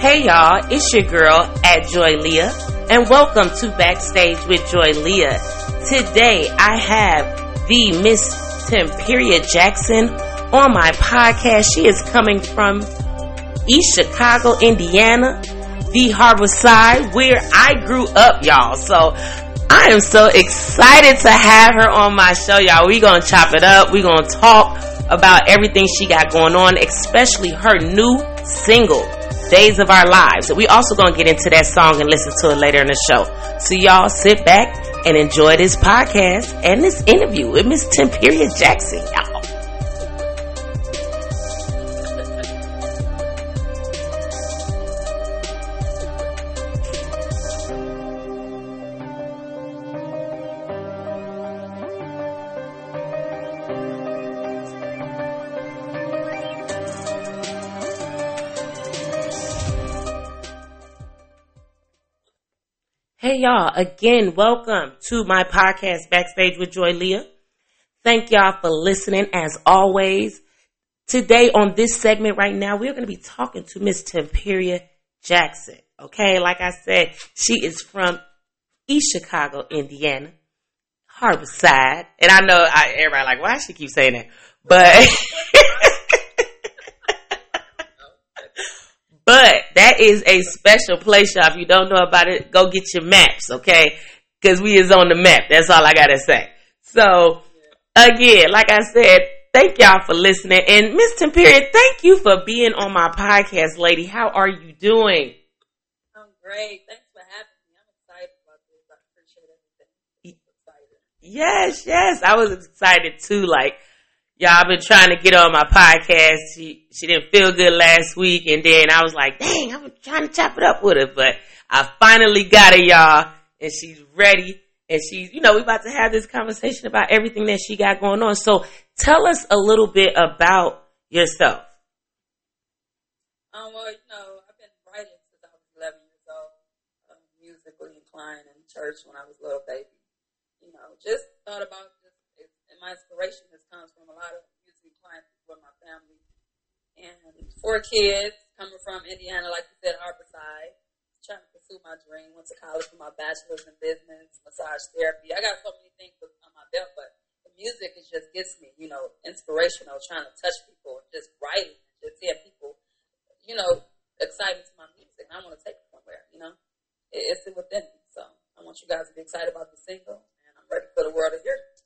Hey y'all, it's your girl at Joy Leah, and welcome to Backstage with Joy Leah. Today I have the Miss Temperia Jackson on my podcast. She is coming from East Chicago, Indiana, the Harbor Side, where I grew up, y'all. So I am so excited to have her on my show, y'all. We gonna chop it up. We gonna talk about everything she got going on, especially her new single, Days of Our Lives. We also gonna get into that song and listen to it later in the show. So y'all sit back and enjoy this podcast and this interview with Miss Temperia Jackson, y'all. Y'all, again, welcome to my podcast, Backstage with Joy Leah. Thank y'all for listening as always. Today on this segment right now, we're going to be talking to Miss Temperia Jackson. Okay, like I said, she is from East Chicago, Indiana, Harborside. And I know I, everybody like, why she keep saying that? But But that is a special place, y'all. If you don't know about it, go get your maps, okay? Because we is on the map. That's all I gotta say. So, again, like I said, thank y'all for listening. And Miss Temperia, thank you for being on my podcast, lady. How are you doing? I'm great. Thanks for having me. I'm excited about this. I appreciate everything. Yes, yes. I was excited too. Like, y'all been trying to get on my podcast. She didn't feel good last week, and then I was like, dang, been trying to chop it up with her, but I finally got her, y'all, and she's ready. And she's, you know, we about to have this conversation about everything that she got going on. So tell us a little bit about yourself. Um, well, you know, I've been writing since I was 11 years old, um, musically inclined in church when I was a little baby. You know, just thought about it, and my inspiration just comes from a lot of musically inclined people in my family. And four kids coming from Indiana, like you said, Harborside, trying to pursue my dream. Went to college for my bachelor's in business, massage therapy. I got so many things on my belt, but the music is just gets me, you know, inspirational, trying to touch people, just writing, just seeing people, you know, excited to my music. And I want to take it somewhere, you know. It, it's within me. So I want you guys to be excited about the single, and I'm ready for the world to hear it.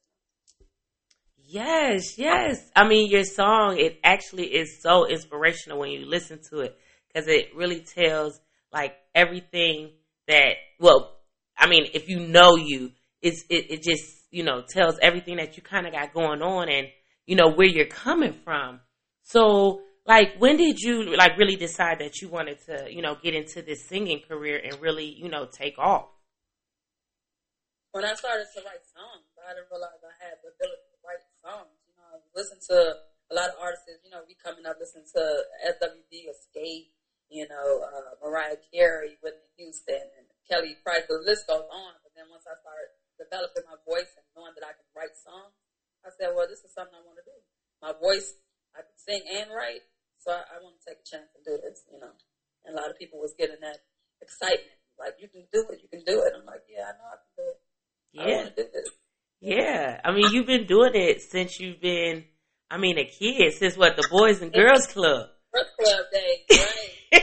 Yes, yes. I mean, your song, it actually is so inspirational when you listen to it because it really tells like everything that, well, I mean, if you know you, it's, it, it just, you know, tells everything that you kind of got going on and, you know, where you're coming from. So, like, when did you, like, really decide that you wanted to, you know, get into this singing career and really, you know, take off? When I started to write songs, I didn't realize I had the ability to write songs. You know, I listen to a lot of artists. You know, we coming up listening to SWV, Xscape, you know, uh, Mariah Carey, Whitney Houston, and Kelly Price. The list goes on. But then once I started developing my voice and knowing that I can write songs, I said, well, this is something I want to do. My voice, I can sing and write, so I, I want to take a chance and do this. You know, and a lot of people was getting that excitement, like you can do it, you can do it. I'm like, yeah, I know I can do it. I want to do this. Yeah. I mean, you've been doing it since you've been, I mean, a kid, since what, the Boys and Girls Club. Club right?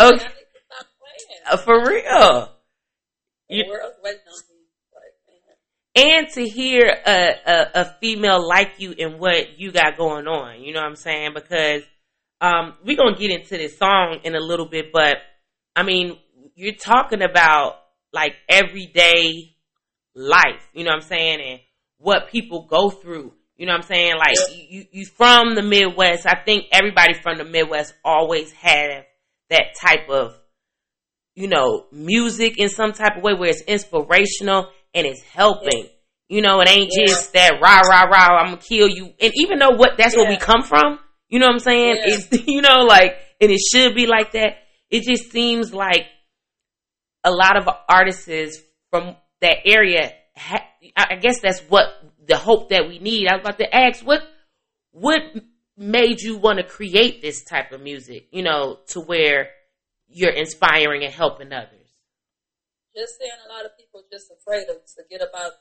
Okay. I'm I need to stop. Uh, For real. You- the world's waiting on me. And to hear a, a, a female like you and what you got going on. You know what I'm saying? Because um, we're going to get into this song in a little bit, but I mean, you're talking about like everyday life, you know what I'm saying? And what people go through. You know what I'm saying? Like you, you from the Midwest. I think everybody from the Midwest always have that type of, you know, music in some type of way where it's inspirational and it's helping. You know, it ain't Yeah. just that rah rah rah. I'm gonna kill you. And even though what that's where we come from, you know what I'm saying? Yeah. It's you know like, and it should be like that. It just seems like a lot of artists from that area. I guess that's what the hope that we need. I was about to ask what what made you want to create this type of music? You know, to where you're inspiring and helping others. Just saying, a lot of people just afraid to get about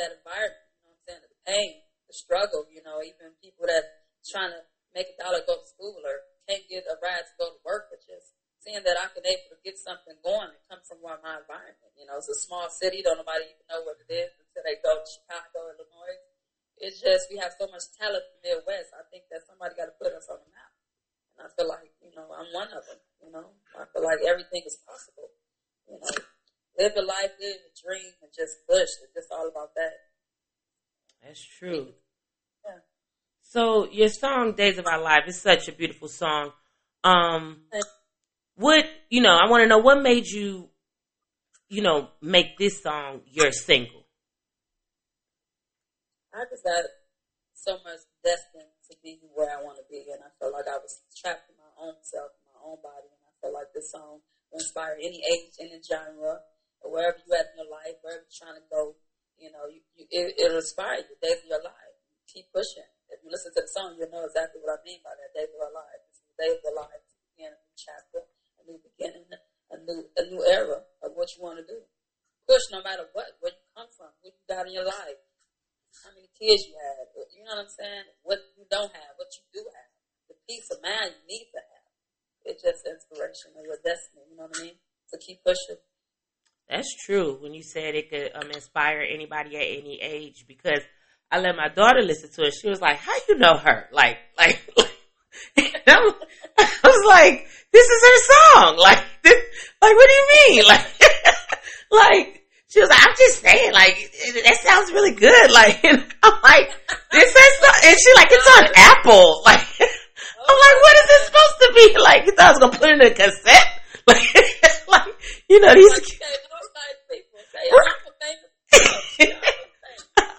that environment. You know I'm saying? The pain, the struggle. You know, even people that trying to make a dollar go to school or can't get a ride to go to work, but just seeing that I can able to get something going and come from where my environment. You know, it's a small city, don't nobody even know what it is until they go to Chicago, Illinois. It's just we have so much talent in the Midwest. I think that somebody got to put us on the map, and I feel like you know I'm one of them. You know, I feel like everything is possible. You know, live a life, live a dream, and just push. It's just all about that. That's true. Yeah. So your song "Days of Our Life" is such a beautiful song. Um, what you know, I want to know what made you, you know, make this song your single. I just got so much destined to be where I want to be, and I felt like I was trapped in my own self, in my own body, and I felt like this song will inspire any age, any genre, or wherever you at in your life, wherever you're trying to go. You know, you, you, it, it'll inspire you. Days of your life. Keep pushing. If you listen to the song, you'll know exactly what I mean by that. Days of our life. This is the day of your life. Again, a new chapter, a new beginning, a new a new era of what you want to do. Push no matter what, where you come from, what you got in your life how many kids you have. You know what I'm saying? What you don't have, what you do have. The peace of mind you need to have. It's just inspiration of your destiny. You know what I mean? To keep pushing. That's true. When you said it could um, inspire anybody at any age, because I let my daughter listen to it. She was like, "How you know her?" Like, like, like was like, "This is her song." Like, this, like, what do you mean? Like, like she was like, I'm just saying, like, that sounds really good. Like, I'm like, this is, so, and she like, it's on Apple. Like, I'm like, what is this supposed to be? Like, you thought I was gonna put it in a cassette? Like, like, you know, these.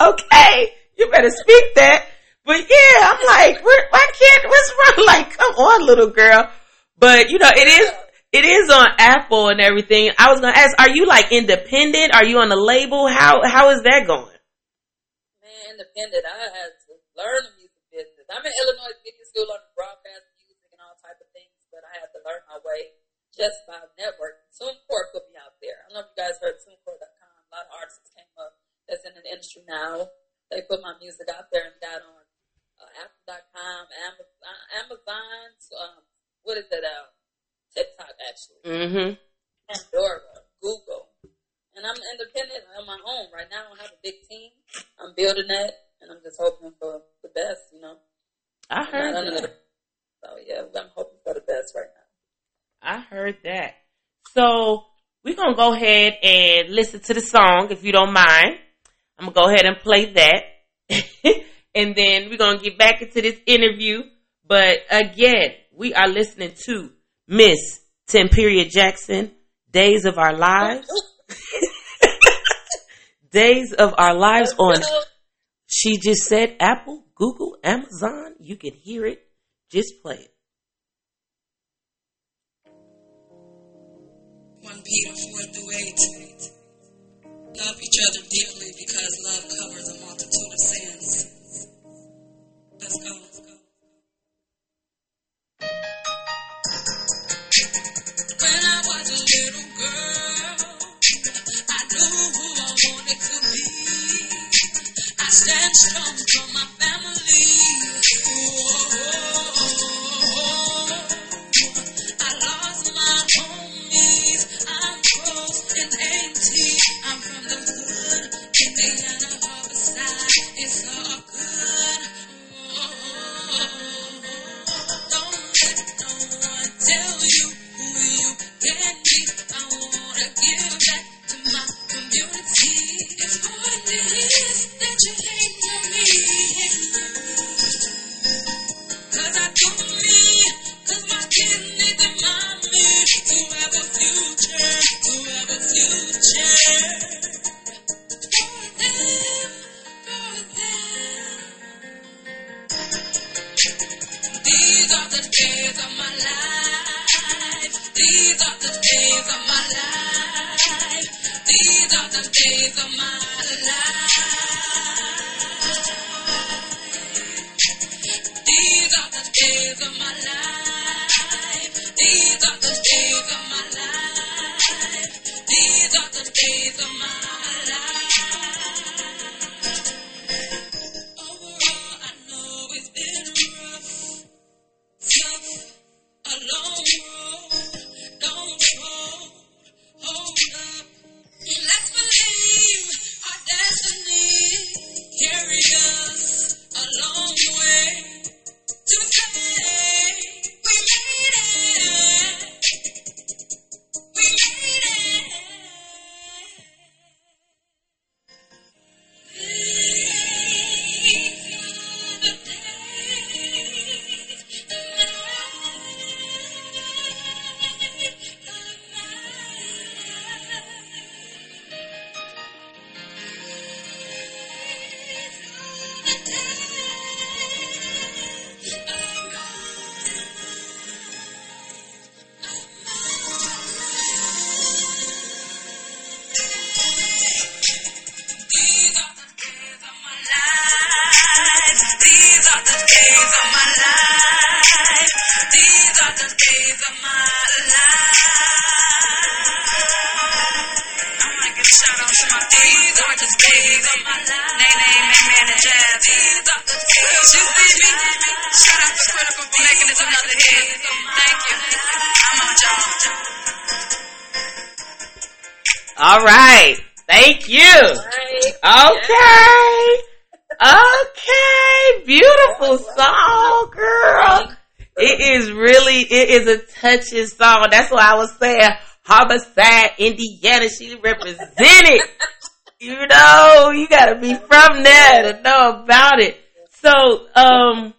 okay, you better speak that. But yeah, I'm like, why can't, what's wrong? Like, come on, little girl. But you know, it is, it is on Apple and everything. I was gonna ask, are you like independent? Are you on the label? How how is that going? Man, independent. I had to learn Mm-hmm. Pandora, Google. And I'm independent on my own. Right now I don't have a big team. I'm building that and I'm just hoping for the best, you know. I heard that. so yeah, I'm hoping for the best right now. I heard that. So we're gonna go ahead and listen to the song if you don't mind. I'm gonna go ahead and play that. and then we're gonna get back into this interview. But again, we are listening to Miss Temperia Jackson, Days of Our Lives. Days of Our Lives on, she just said Apple, Google, Amazon. You can hear it. Just play it. 1 Peter 4 through 8. Love each other deeply because love covers a multitude of sins. Let's go. Stand strong for my family. I lost my homies. I'm close and empty. I'm from the hood, Indiana Harborside. It's all good. Don't let no one tell you who you can be. I wanna give back to my community. It's what it is that you of my life. To my these are the days of my life. Nay, nay, nay, man, and jazz. These are the days. You see me? Shout out to Critical for making this another hit. Thank you. I'm on y'all. All right. Thank you. Right. Okay. Okay. Beautiful song, girl. It is really, it is a touching song. That's why I was saying Homicide, Indiana. She represented. you know, you gotta be from there to know about it. So, um,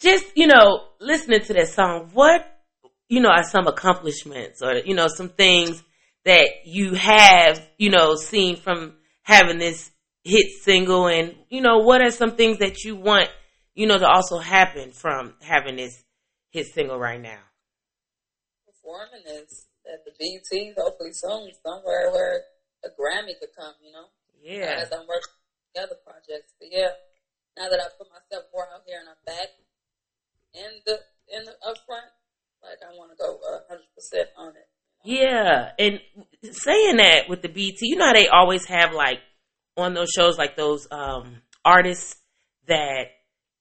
just, you know, listening to that song, what, you know, are some accomplishments or, you know, some things that you have, you know, seen from having this hit single and, you know, what are some things that you want, you know, to also happen from having this hit single right now? Performing this at the BET, hopefully soon, somewhere where a Grammy could come, you know? Yeah. As I'm working on the other projects. But yeah, now that I put myself more out here and I'm back in the in the upfront, like I want to go hundred percent on it. Yeah, and saying that with the BET, you know how they always have like on those shows like those um artists that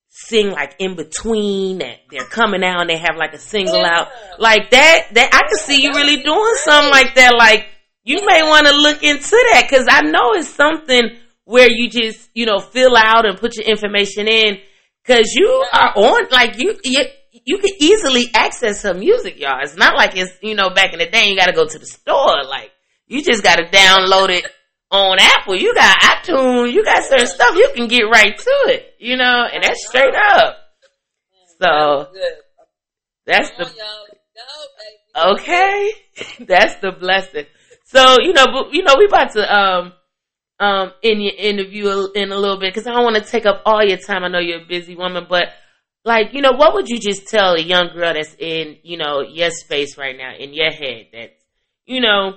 sing like in between that they're coming out and they have like a single Yeah. out. Like that that I can see you really doing something like that. Like you may want to look into that cuz I know it's something where you just you know fill out and put your information in cuz you are on like you you you can easily access her music y'all. It's not like it's you know back in the day you got to go to the store. Like you just got to download it on Apple. You got iTunes. You got certain stuff. You can get right to it. You know, and that's straight up. So that's the okay. That's the blessing. So you know, but you know, we about to um um in your interview in a little bit because I don't want to take up all your time. I know you're a busy woman, but like you know, what would you just tell a young girl that's in you know your space right now in your head that's you know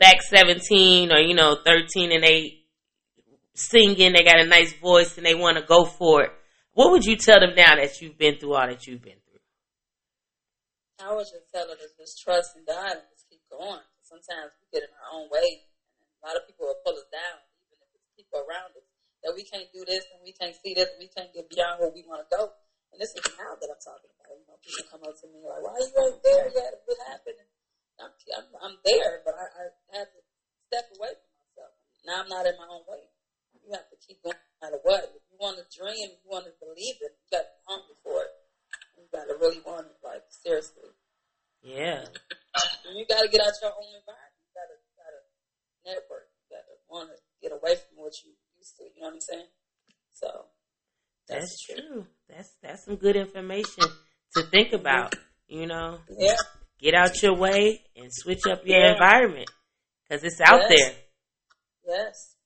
back seventeen or you know thirteen and they singing, they got a nice voice and they want to go for it. What would you tell them now that you've been through all that you've been through? I would just tell her to just trust in God and just keep going. Sometimes we get in our own way, a lot of people will pull us down, even if it's people around us, that we can't do this and we can't see this and we can't get beyond where we want to go. And this is now that I'm talking about. You know, people come up to me like, "Why you ain't there yet? What happened?" I'm, I'm, I'm there, but I, I had to step away from myself. Now I'm not in my own way. You have to keep going no matter what. If you want to dream, you want to believe it, you got to be hungry for it. You got to really want it, like seriously. Yeah. And you got to get out your own environment. You got to, got to network. You got to want to get away from what you used to. You know what I'm saying? So That's, true. That's that's some good information to think about. You know, Yeah. Get out your way and switch up your Yeah. environment because it's out Yes. there. Yes.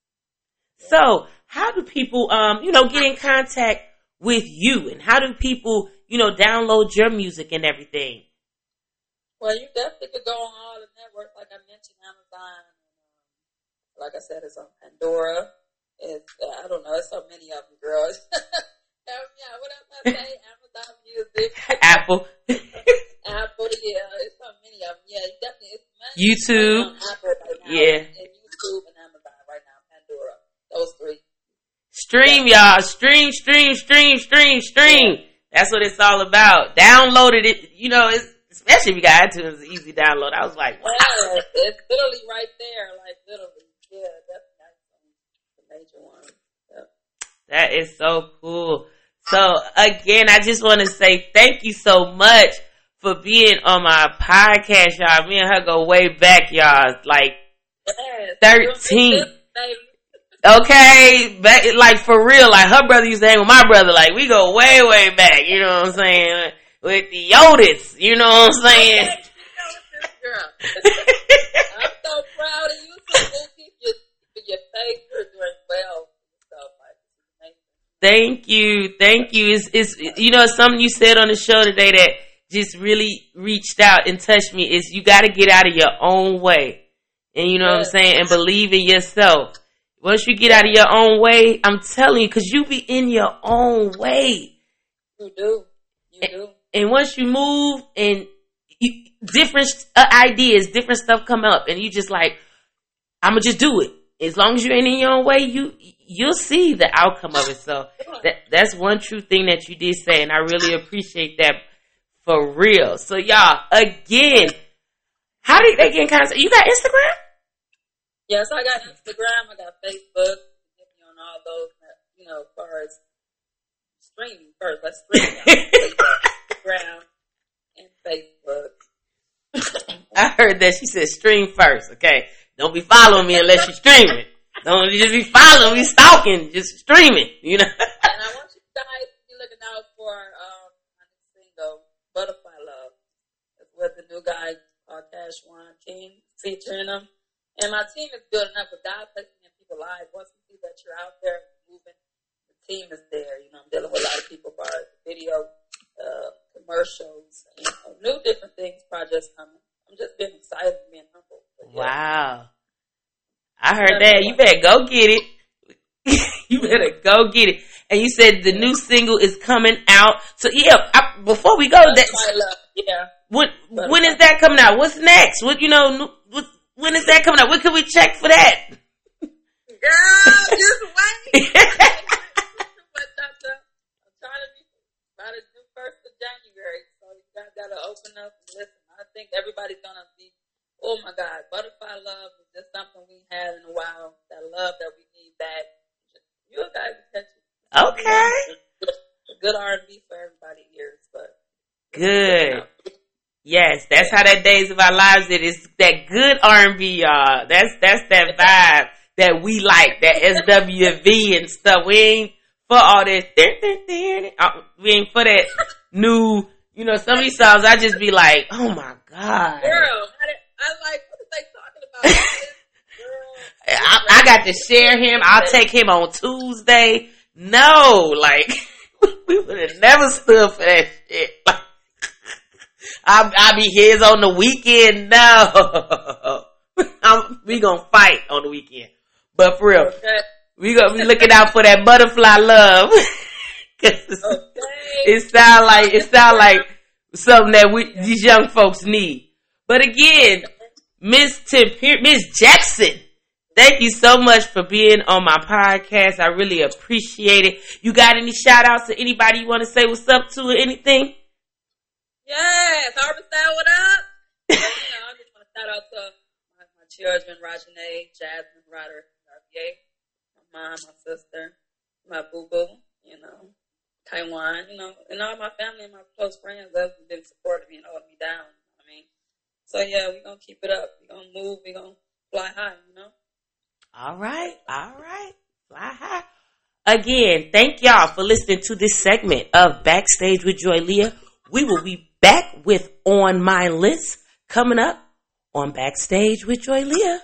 So, how do people, um, you know, get in contact with you, and how do people, you know, download your music and everything? Well, you definitely could go on all the networks, like I mentioned, Amazon. Um, like I said, it's on Pandora. It's uh, I don't know. There's so many of them, girls. Me. What else I say? Amazon Music, Apple, Apple. Yeah, uh, it's so many of them. Yeah, definitely. It's YouTube. right. Yeah. And YouTube and Amazon right now. Pandora. Those three. stream, y'all, stream, stream, stream, stream, stream. That's what it's all about. Downloaded it, you know, it's, especially if you got iTunes, it's easy download. I was like, wow. Yes, it's literally right there. Like literally. Yeah, that's that's the major one. Yep. That is so cool. So again, I just want to say thank you so much for being on my podcast, y'all. Me and her go way back, y'all. Like, Yes. 13. Okay, back, like for real, like her brother used to hang with my brother. Like we go way, way back. You know what I'm saying? With the Otis, you know what I'm saying? I'm so proud of you. So your. You're doing well. So, like, it's. Thank you, thank you. It's, it's you know something you said on the show today that just really reached out and touched me. Is you got to get out of your own way, and you know what I'm saying, and believe in yourself. Once you get out of your own way, I'm telling you, because you be in your own way. You do. You do. And once you move and you, different uh, ideas, different stuff come up, and you just like, I'm gonna just do it. As long as you ain't in your own way, you you'll see the outcome of it. So that that's one true thing that you did say, and I really appreciate that for real. So y'all, again, how did they get in contact? You got Instagram? Yes, I got Instagram. I got Facebook. Me on all those. You know, as far as streaming first, let's stream Instagram and Facebook. I heard that she said stream first. Okay, don't be following me unless you're streaming. Don't just be following me, stalking. Just streaming. You know. and I want you guys to be looking out for um my new single, "Butterfly Love." It's with the new guy called Cashwan King featuring him. And my team is building up, but God placing in people's lives. Once we see that you're out there moving, the team is there. You know, I'm dealing with a lot of people about video, uh, commercials, you know, new different things, projects coming. I'm just being excited and being humble. But yeah. Wow. I heard that. You better go get it. you better go get it. And you said the new single is coming out. So yeah, I, before we go, that Butterfly Love. Yeah. When is that coming out? What's next? What you know? What, when is that coming out? When can we check for that? Girl, just wait. but a, I'm trying to be about to do first of January, so you guys gotta open up and listen. I think everybody's gonna be, oh my God, butterfly love is just something we had in a while. That love that we need back. You guys catch it. Okay. Good R and B for everybody ears, but Good. Yes, that's how that days of our lives it is that good R and B, y'all. That's that's that vibe that we like, that SWV and stuff. We ain't for all this. Uh, We ain't for that new. You know, some of these songs I just be like, oh my god. girl, I, like what are they talking about? girl, I, I got to share him. I'll take him on Tuesday. No, like we would have never stood for that shit. Like, I'll, I'll be his on the weekend. No, I'm, we gonna fight on the weekend. But for real, okay, we gonna be looking out for that butterfly love. 'Cause okay. it sound like it sound like something that we these young folks need. But again, Miss Temper- Miss Jackson, thank you so much for being on my podcast. I really appreciate it. You got any shout outs to anybody you want to say what's up to or anything? Yes, Harvesttown, what up? you know, I just want to shout out to my, my children, Rajane, Jasmine, Roderick, Xavier, my mom, my sister, my boo boo, you know, Taiwan, you know, and all my family and my close friends that have been supporting me and holding me down. I mean, so yeah, we're gonna keep it up. We're gonna move. We're gonna fly high. You know. All right, all right. Fly high. Again, thank y'all for listening to this segment of Backstage with Joy Leah. We will be back with On My List coming up on Backstage with Joy Leah.